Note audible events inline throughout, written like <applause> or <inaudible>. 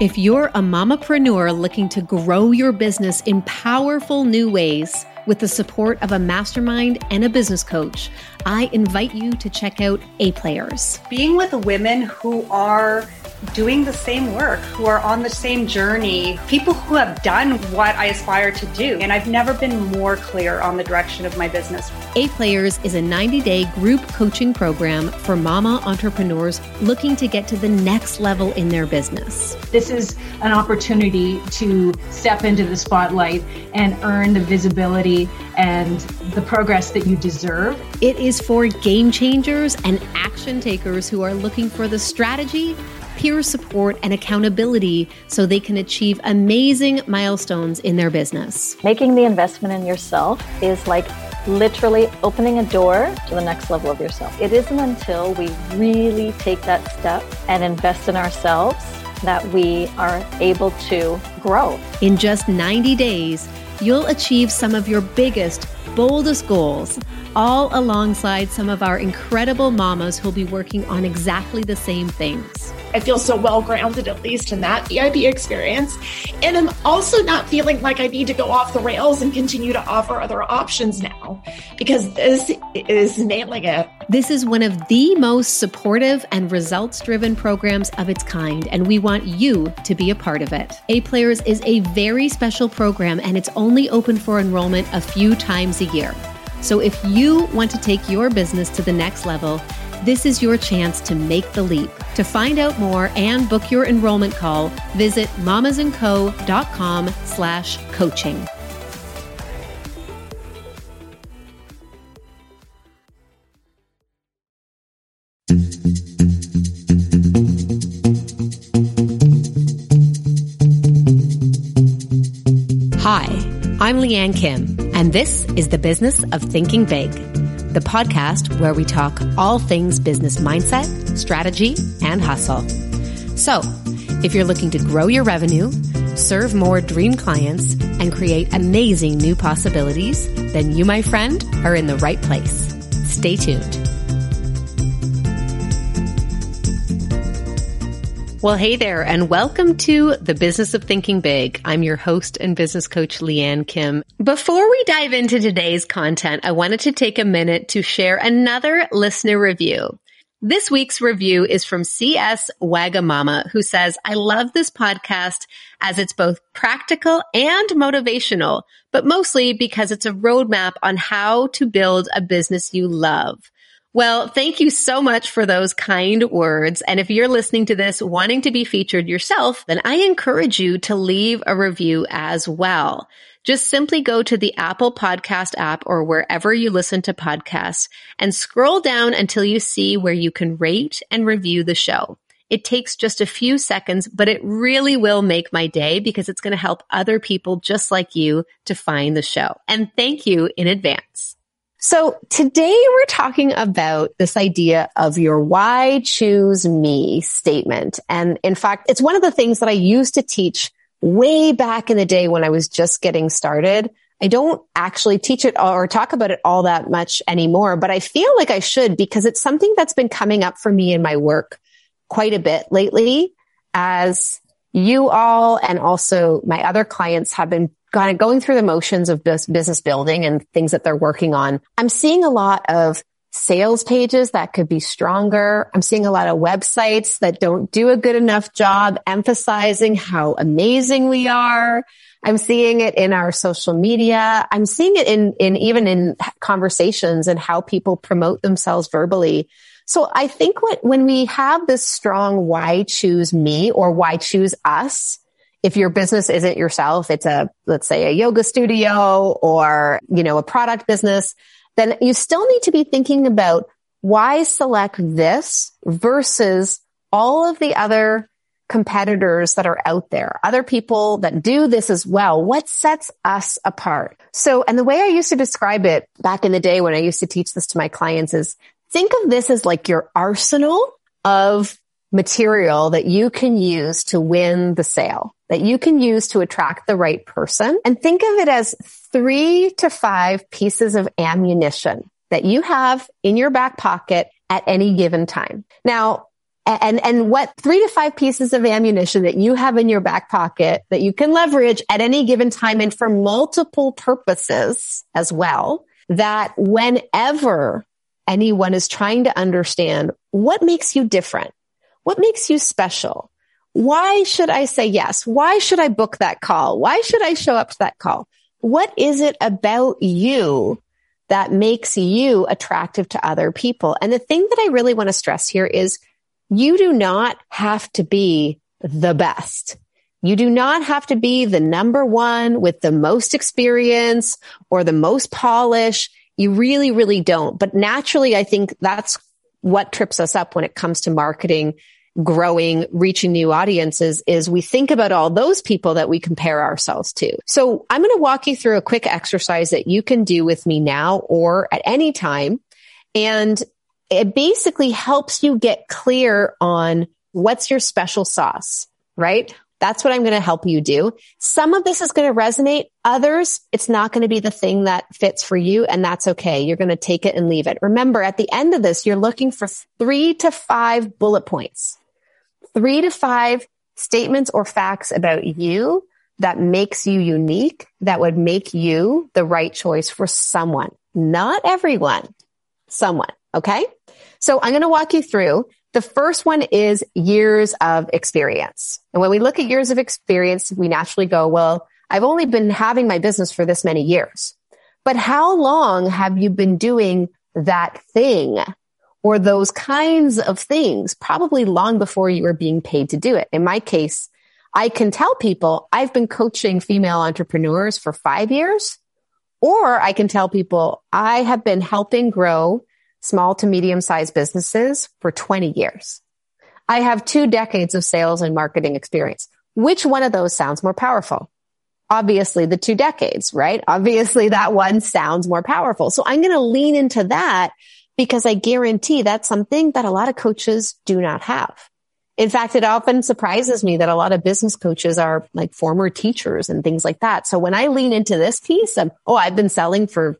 If you're a mamapreneur looking to grow your business in powerful new ways with the support of a mastermind and a business coach, I invite you to check out A Players. Being with women who are doing the same work, who are on the same journey, people who have done what I aspire to do. And I've never been more clear on the direction of my business. A Players is a 90 day group coaching program for mama entrepreneurs looking to get to the next level in their business. This is an opportunity to step into the spotlight and earn the visibility and the progress that you deserve. It is for game changers and action takers who are looking for the strategy peer support, and accountability so they can achieve amazing milestones in their business. Making the investment in yourself is like literally opening a door to the next level of yourself. It isn't until we really take that step and invest in ourselves that we are able to grow. In just 90 days, you'll achieve some of your biggest, boldest goals all alongside some of our incredible mamas who'll be working on exactly the same things. I feel so well grounded, at least in that EIB experience. And I'm also not feeling like I need to go off the rails and continue to offer other options now because this is nailing it. This is one of the most supportive and results driven programs of its kind, and we want you to be a part of it. A Players is a very special program, and it's only open for enrollment a few times a year. So if you want to take your business to the next level, this is your chance to make the leap. To find out more and book your enrollment call, visit mamasandco.com slash coaching. Hi, I'm Leanne Kim and this is the business of thinking big, the podcast where we talk all things business mindset, strategy, and hustle. So if you're looking to grow your revenue, serve more dream clients, and create amazing new possibilities, then you, my friend, are in the right place. Stay tuned. Well, hey there and welcome to the business of thinking big. I'm your host and business coach, Leanne Kim. Before we dive into today's content, I wanted to take a minute to share another listener review. This week's review is from CS Wagamama, who says, I love this podcast as it's both practical and motivational, but mostly because it's a roadmap on how to build a business you love. Well, thank you so much for those kind words. And if you're listening to this wanting to be featured yourself, then I encourage you to leave a review as well. Just simply go to the Apple podcast app or wherever you listen to podcasts and scroll down until you see where you can rate and review the show. It takes just a few seconds, but it really will make my day because it's going to help other people just like you to find the show. And thank you in advance. So today we're talking about this idea of your why choose me statement. And in fact, it's one of the things that I used to teach way back in the day when I was just getting started. I don't actually teach it or talk about it all that much anymore, but I feel like I should because it's something that's been coming up for me in my work quite a bit lately as you all and also my other clients have been kind of going through the motions of business building and things that they're working on, I'm seeing a lot of sales pages that could be stronger. I'm seeing a lot of websites that don't do a good enough job emphasizing how amazing we are. I'm seeing it in our social media. I'm seeing it in, in even in conversations and how people promote themselves verbally. So I think what, when we have this strong why choose me or why choose us, if your business isn't yourself, it's a, let's say a yoga studio or, you know, a product business, then you still need to be thinking about why select this versus all of the other competitors that are out there, other people that do this as well. What sets us apart? So, and the way I used to describe it back in the day when I used to teach this to my clients is think of this as like your arsenal of material that you can use to win the sale, that you can use to attract the right person. And think of it as three to five pieces of ammunition that you have in your back pocket at any given time. Now, and, and what three to five pieces of ammunition that you have in your back pocket that you can leverage at any given time and for multiple purposes as well, that whenever anyone is trying to understand what makes you different, what makes you special, why should I say yes? Why should I book that call? Why should I show up to that call? What is it about you that makes you attractive to other people? And the thing that I really want to stress here is you do not have to be the best. You do not have to be the number one with the most experience or the most polish. You really, really don't. But naturally, I think that's what trips us up when it comes to marketing growing, reaching new audiences is we think about all those people that we compare ourselves to. So I'm going to walk you through a quick exercise that you can do with me now or at any time. And it basically helps you get clear on what's your special sauce, right? That's what I'm going to help you do. Some of this is going to resonate. Others, it's not going to be the thing that fits for you. And that's okay. You're going to take it and leave it. Remember at the end of this, you're looking for three to five bullet points three to five statements or facts about you that makes you unique, that would make you the right choice for someone, not everyone, someone. Okay. So I'm going to walk you through. The first one is years of experience. And when we look at years of experience, we naturally go, well, I've only been having my business for this many years, but how long have you been doing that thing or those kinds of things probably long before you were being paid to do it. In my case, I can tell people I've been coaching female entrepreneurs for five years, or I can tell people I have been helping grow small to medium sized businesses for 20 years. I have two decades of sales and marketing experience. Which one of those sounds more powerful? Obviously the two decades, right? Obviously that one sounds more powerful. So I'm going to lean into that because I guarantee that's something that a lot of coaches do not have. In fact, it often surprises me that a lot of business coaches are like former teachers and things like that. So when I lean into this piece of, oh, I've been selling for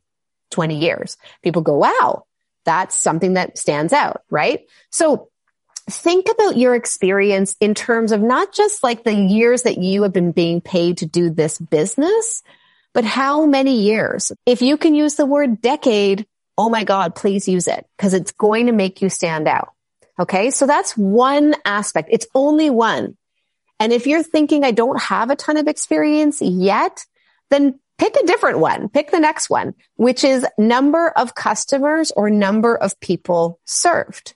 20 years, people go, wow, that's something that stands out, right? So think about your experience in terms of not just like the years that you have been being paid to do this business, but how many years? If you can use the word decade, oh my God, please use it because it's going to make you stand out. Okay. So that's one aspect. It's only one. And if you're thinking I don't have a ton of experience yet, then pick a different one. Pick the next one, which is number of customers or number of people served.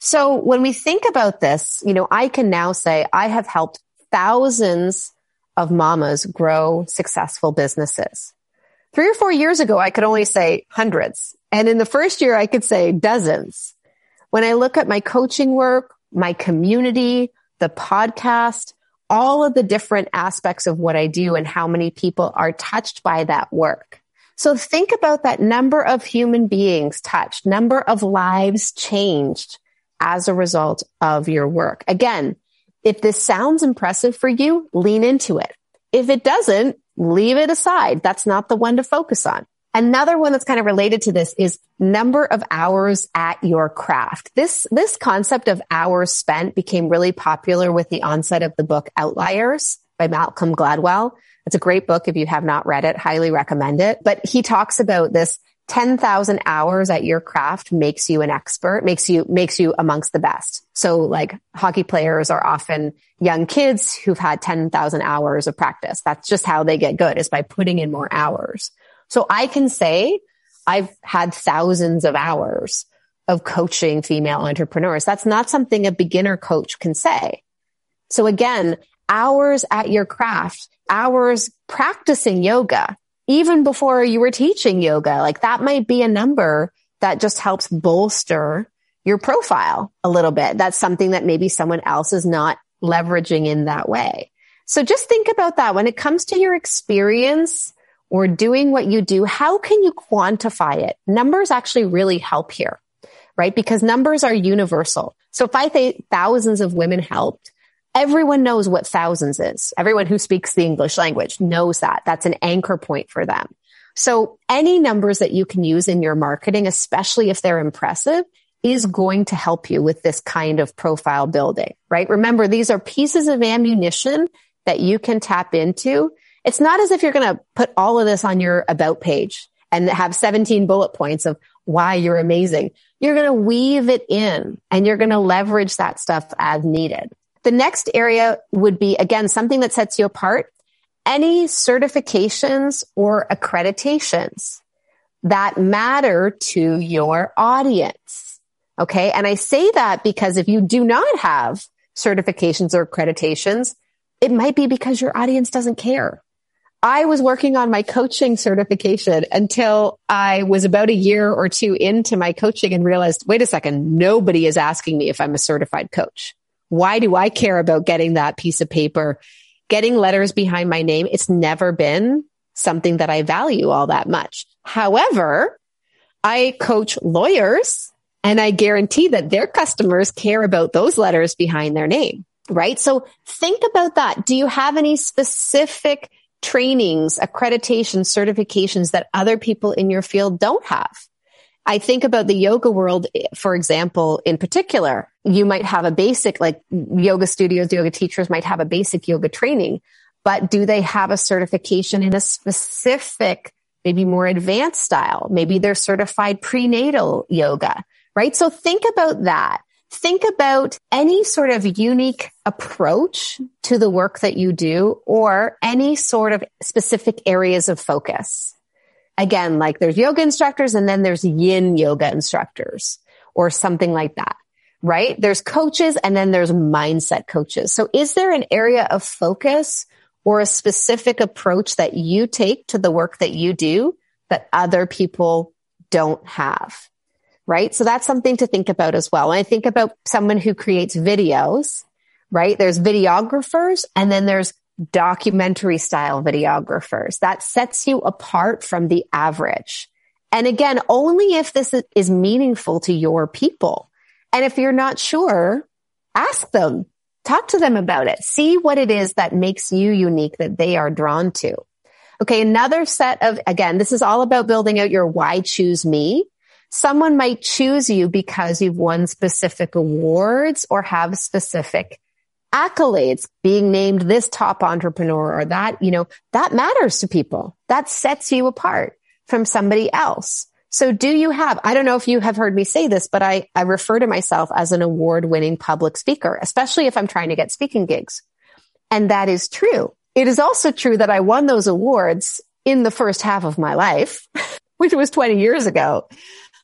So when we think about this, you know, I can now say I have helped thousands of mamas grow successful businesses. Three or four years ago, I could only say hundreds. And in the first year, I could say dozens. When I look at my coaching work, my community, the podcast, all of the different aspects of what I do and how many people are touched by that work. So think about that number of human beings touched, number of lives changed as a result of your work. Again, if this sounds impressive for you, lean into it. If it doesn't, leave it aside. That's not the one to focus on. Another one that's kind of related to this is number of hours at your craft. This, this concept of hours spent became really popular with the onset of the book Outliers by Malcolm Gladwell. It's a great book. If you have not read it, highly recommend it. But he talks about this 10,000 hours at your craft makes you an expert, makes you, makes you amongst the best. So like hockey players are often young kids who've had 10,000 hours of practice. That's just how they get good is by putting in more hours. So I can say I've had thousands of hours of coaching female entrepreneurs. That's not something a beginner coach can say. So again, hours at your craft, hours practicing yoga, even before you were teaching yoga, like that might be a number that just helps bolster your profile a little bit. That's something that maybe someone else is not leveraging in that way. So just think about that when it comes to your experience or doing what you do. How can you quantify it? Numbers actually really help here, right? Because numbers are universal. So if I say thousands of women helped, Everyone knows what thousands is. Everyone who speaks the English language knows that. That's an anchor point for them. So any numbers that you can use in your marketing, especially if they're impressive, is going to help you with this kind of profile building, right? Remember, these are pieces of ammunition that you can tap into. It's not as if you're going to put all of this on your about page and have 17 bullet points of why you're amazing. You're going to weave it in and you're going to leverage that stuff as needed. The next area would be again, something that sets you apart. Any certifications or accreditations that matter to your audience. Okay. And I say that because if you do not have certifications or accreditations, it might be because your audience doesn't care. I was working on my coaching certification until I was about a year or two into my coaching and realized, wait a second, nobody is asking me if I'm a certified coach. Why do I care about getting that piece of paper, getting letters behind my name? It's never been something that I value all that much. However, I coach lawyers and I guarantee that their customers care about those letters behind their name, right? So think about that. Do you have any specific trainings, accreditation, certifications that other people in your field don't have? I think about the yoga world, eh, for example, in particular, you might have a basic, like yoga studios, yoga teachers might have a basic yoga training, but do they have a certification in a specific, maybe more advanced style? Maybe they're certified prenatal yoga, right? So think about that. Think about any sort of unique approach to the work that you do or any sort of specific areas of focus. Again, like there's yoga instructors and then there's yin yoga instructors or something like that, right? There's coaches and then there's mindset coaches. So is there an area of focus or a specific approach that you take to the work that you do that other people don't have. Right. So that's something to think about as well. And I think about someone who creates videos, right? There's videographers and then there's documentary style videographers. That sets you apart from the average. And again, only if this is meaningful to your people. And if you're not sure, ask them Talk to them about it. See what it is that makes you unique that they are drawn to. Okay. Another set of, again, this is all about building out your why choose me. Someone might choose you because you've won specific awards or have specific accolades, being named this top entrepreneur or that, you know, that matters to people. That sets you apart from somebody else. So do you have, I don't know if you have heard me say this, but I, I refer to myself as an award winning public speaker, especially if I'm trying to get speaking gigs. And that is true. It is also true that I won those awards in the first half of my life, <laughs> which was 20 years ago.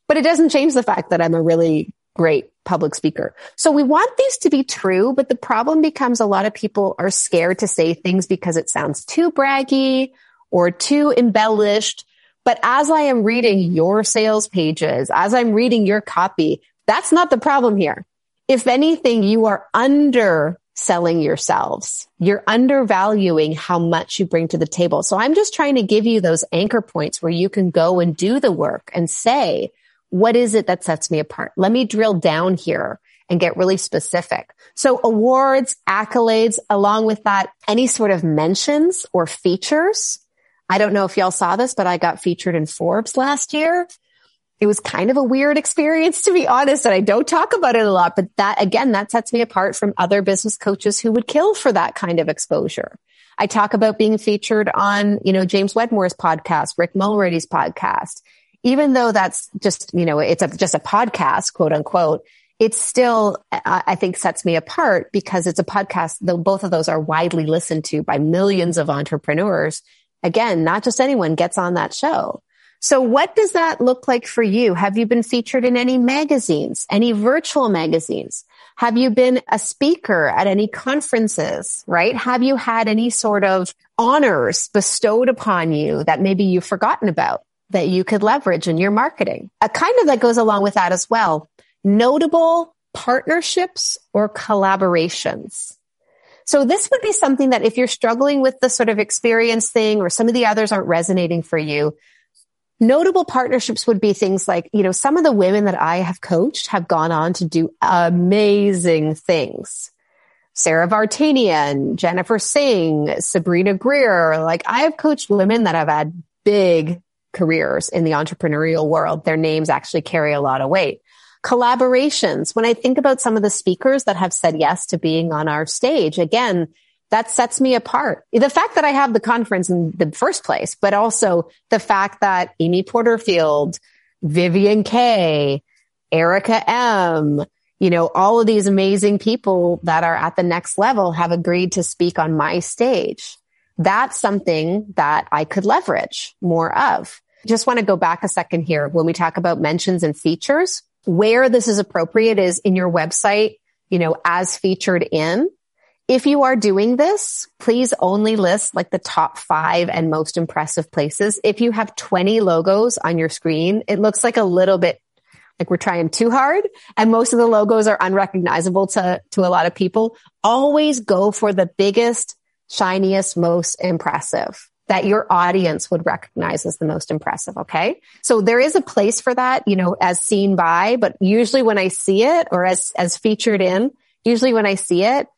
But it doesn't change the fact that I'm a really great public speaker. So we want these to be true, but the problem becomes a lot of people are scared to say things because it sounds too braggy or too embellished but as I am reading your sales pages, as I'm reading your copy, that's not the problem here. If anything, you are underselling yourselves. You're undervaluing how much you bring to the table. So I'm just trying to give you those anchor points where you can go and do the work and say, what is it that sets me apart? Let me drill down here and get really specific. So awards, accolades, along with that, any sort of mentions or features I don't know if y'all saw this, but I got featured in Forbes last year. It was kind of a weird experience, to be honest, and I don't talk about it a lot, but that again, that sets me apart from other business coaches who would kill for that kind of exposure. I talk about being featured on, you know, James Wedmore's podcast, Rick Mulready's podcast. Even though that's just, you know, it's a, just a podcast, quote unquote, it still, I think sets me apart because it's a podcast, though both of those are widely listened to by millions of entrepreneurs Again, not just anyone gets on that show. So what does that look like for you? Have you been featured in any magazines, any virtual magazines? Have you been a speaker at any conferences, right? Have you had any sort of honors bestowed upon you that maybe you've forgotten about that you could leverage in your marketing? A kind of that goes along with that as well. Notable partnerships or collaborations. So this would be something that if you're struggling with the sort of experience thing or some of the others aren't resonating for you, notable partnerships would be things like, you know, some of the women that I have coached have gone on to do amazing things. Sarah Vartanian, Jennifer Singh, Sabrina Greer. Like I have coached women that have had big careers in the entrepreneurial world. Their names actually carry a lot of weight. Collaborations. When I think about some of the speakers that have said yes to being on our stage, again, that sets me apart. The fact that I have the conference in the first place, but also the fact that Amy Porterfield, Vivian Kaye, Erica M, you know, all of these amazing people that are at the next level have agreed to speak on my stage. That's something that I could leverage more of. Just want to go back a second here. When we talk about mentions and features, where this is appropriate is in your website, you know, as featured in. If you are doing this, please only list like the top five and most impressive places. If you have 20 logos on your screen, it looks like a little bit like we're trying too hard and most of the logos are unrecognizable to, to a lot of people. Always go for the biggest, shiniest, most impressive that your audience would recognize as the most impressive. Okay. So there is a place for that, you know, as seen by, but usually when I see it or as, as featured in, usually when I see it,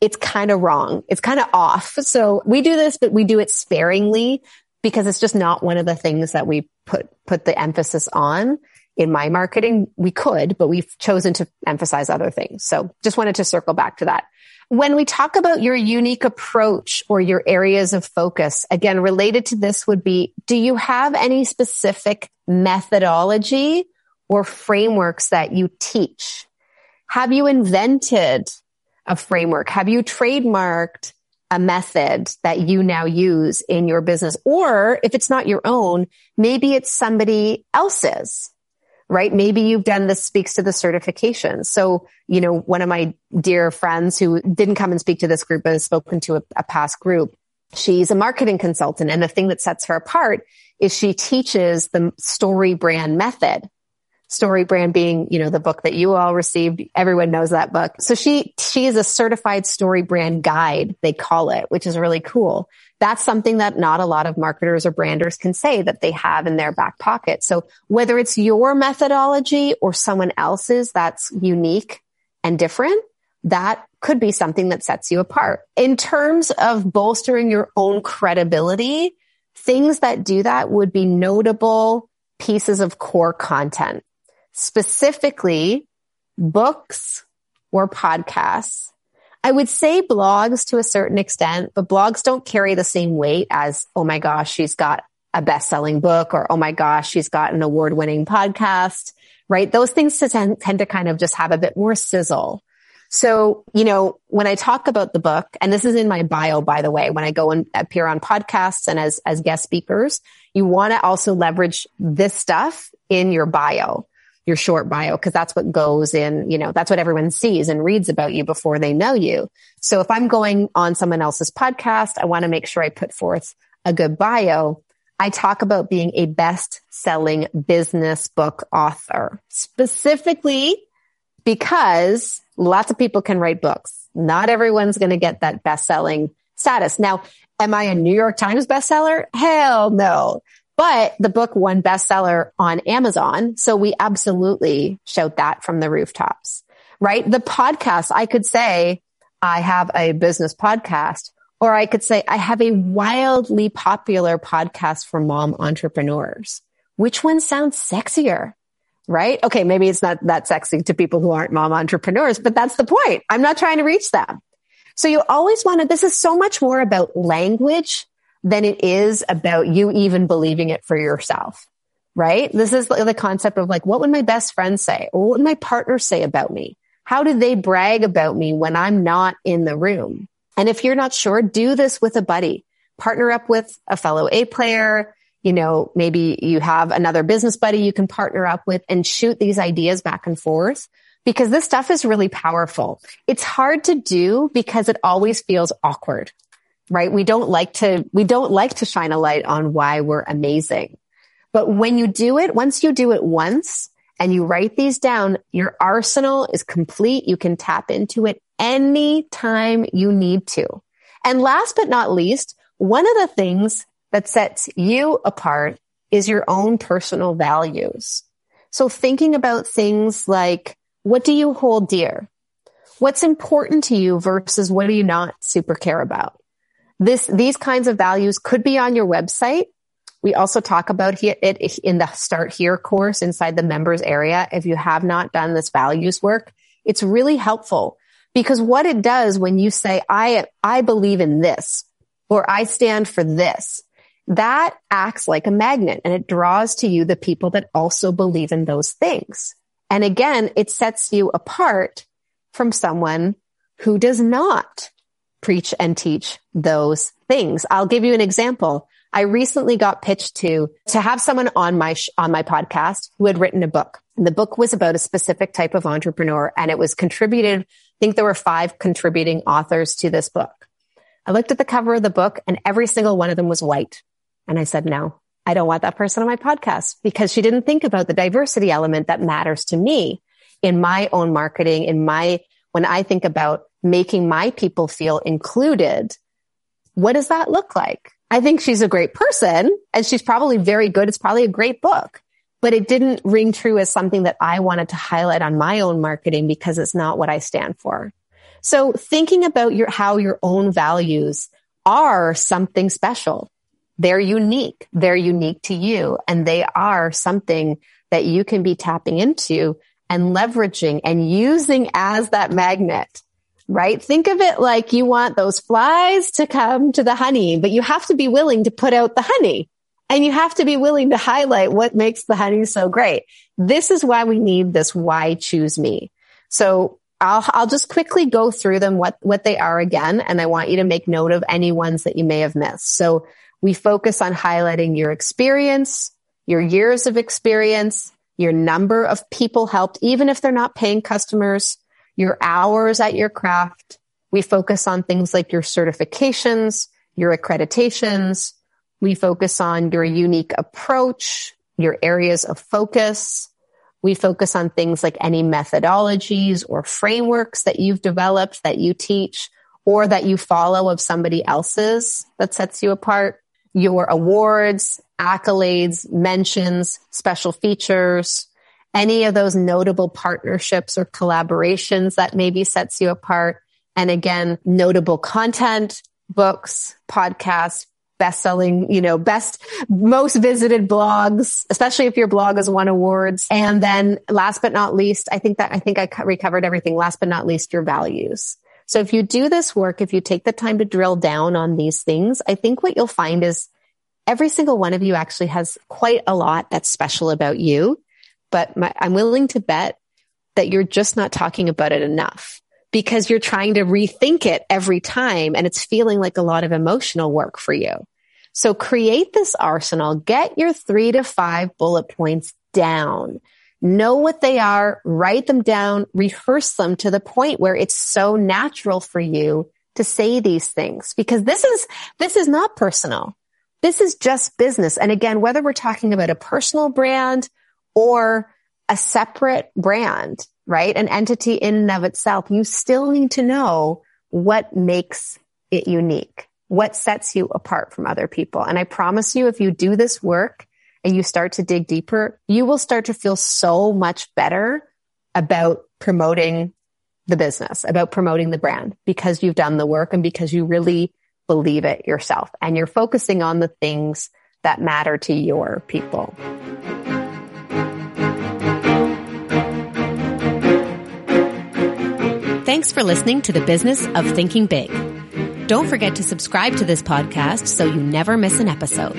it's kind of wrong. It's kind of off. So we do this, but we do it sparingly because it's just not one of the things that we put, put the emphasis on in my marketing. We could, but we've chosen to emphasize other things. So just wanted to circle back to that. When we talk about your unique approach or your areas of focus, again, related to this would be, do you have any specific methodology or frameworks that you teach? Have you invented a framework? Have you trademarked a method that you now use in your business? Or if it's not your own, maybe it's somebody else's, right? Maybe you've done this speaks to the certification. So, you know, one of my dear friends who didn't come and speak to this group, but has spoken to a, a past group, she's a marketing consultant. And the thing that sets her apart is she teaches the story brand method story brand being, you know, the book that you all received. Everyone knows that book. So she, she is a certified story brand guide, they call it, which is really cool. That's something that not a lot of marketers or branders can say that they have in their back pocket. So whether it's your methodology or someone else's that's unique and different, that could be something that sets you apart. In terms of bolstering your own credibility, things that do that would be notable pieces of core content specifically books or podcasts. I would say blogs to a certain extent, but blogs don't carry the same weight as, oh my gosh, she's got a best selling book or, oh my gosh, she's got an award winning podcast, right? Those things tend, tend to kind of just have a bit more sizzle. So, you know, when I talk about the book, and this is in my bio, by the way, when I go and appear on podcasts and as, as guest speakers, you want to also leverage this stuff in your bio your short bio because that's what goes in, you know, that's what everyone sees and reads about you before they know you. So if I'm going on someone else's podcast, I want to make sure I put forth a good bio. I talk about being a best selling business book author specifically because lots of people can write books. Not everyone's going to get that best selling status. Now, am I a New York Times bestseller? Hell no. But the book won bestseller on Amazon. So we absolutely shout that from the rooftops, right? The podcast, I could say I have a business podcast or I could say I have a wildly popular podcast for mom entrepreneurs. Which one sounds sexier? Right? Okay. Maybe it's not that sexy to people who aren't mom entrepreneurs, but that's the point. I'm not trying to reach them. So you always want to, this is so much more about language than it is about you even believing it for yourself. Right? This is the concept of like, what would my best friend say? Or what would my partner say about me? How do they brag about me when I'm not in the room? And if you're not sure, do this with a buddy. Partner up with a fellow A player. You know, maybe you have another business buddy you can partner up with and shoot these ideas back and forth because this stuff is really powerful. It's hard to do because it always feels awkward right? We don't like to, we don't like to shine a light on why we're amazing. But when you do it, once you do it once and you write these down, your arsenal is complete. You can tap into it anytime you need to. And last but not least, one of the things that sets you apart is your own personal values. So thinking about things like, what do you hold dear? What's important to you versus what do you not super care about? This, these kinds of values could be on your website We also talk about it in the Start Here course inside the members area. If you have not done this values work, it's really helpful because what it does when you say, I, I believe in this or I stand for this, that acts like a magnet and it draws to you the people that also believe in those things. And again, it sets you apart from someone who does not preach and teach those things. I'll give you an example. I recently got pitched to, to have someone on my, sh- on my podcast who had written a book. And the book was about a specific type of entrepreneur and it was contributed. I think there were five contributing authors to this book. I looked at the cover of the book and every single one of them was white. And I said, no, I don't want that person on my podcast because she didn't think about the diversity element that matters to me in my own marketing, in my, when I think about making my people feel included. What does that look like? I think she's a great person and she's probably very good. It's probably a great book, but it didn't ring true as something that I wanted to highlight on my own marketing because it's not what I stand for. So thinking about your, how your own values are something special. They're unique. They're unique to you and they are something that you can be tapping into and leveraging and using as that magnet, right? Think of it like you want those flies to come to the honey, but you have to be willing to put out the honey and you have to be willing to highlight what makes the honey so great. This is why we need this why choose me. So I'll, I'll just quickly go through them, what, what they are again. And I want you to make note of any ones that you may have missed. So we focus on highlighting your experience, your years of experience, your number of people helped, even if they're not paying customers, your hours at your craft. We focus on things like your certifications, your accreditations. We focus on your unique approach, your areas of focus. We focus on things like any methodologies or frameworks that you've developed that you teach or that you follow of somebody else's that sets you apart your awards, accolades, mentions, special features, any of those notable partnerships or collaborations that maybe sets you apart. And again, notable content, books, podcasts, best selling, you know, best, most visited blogs, especially if your blog has won awards. And then last but not least, I think that, I think I recovered everything. Last but not least, your values. So if you do this work, if you take the time to drill down on these things, I think what you'll find is every single one of you actually has quite a lot that's special about you. But my, I'm willing to bet that you're just not talking about it enough because you're trying to rethink it every time and it's feeling like a lot of emotional work for you. So create this arsenal, get your three to five bullet points down know what they are, write them down, rehearse them to the point where it's so natural for you to say these things because this is, this is not personal. This is just business. And again, whether we're talking about a personal brand or a separate brand, right? An entity in and of itself, you still need to know what makes it unique, what sets you apart from other people. And I promise you, if you do this work, and you start to dig deeper, you will start to feel so much better about promoting the business, about promoting the brand because you've done the work and because you really believe it yourself and you're focusing on the things that matter to your people. Thanks for listening to the business of thinking big. Don't forget to subscribe to this podcast so you never miss an episode.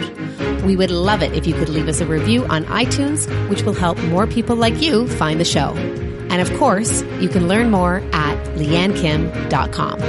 We would love it if you could leave us a review on iTunes, which will help more people like you find the show. And of course, you can learn more at leannekim.com.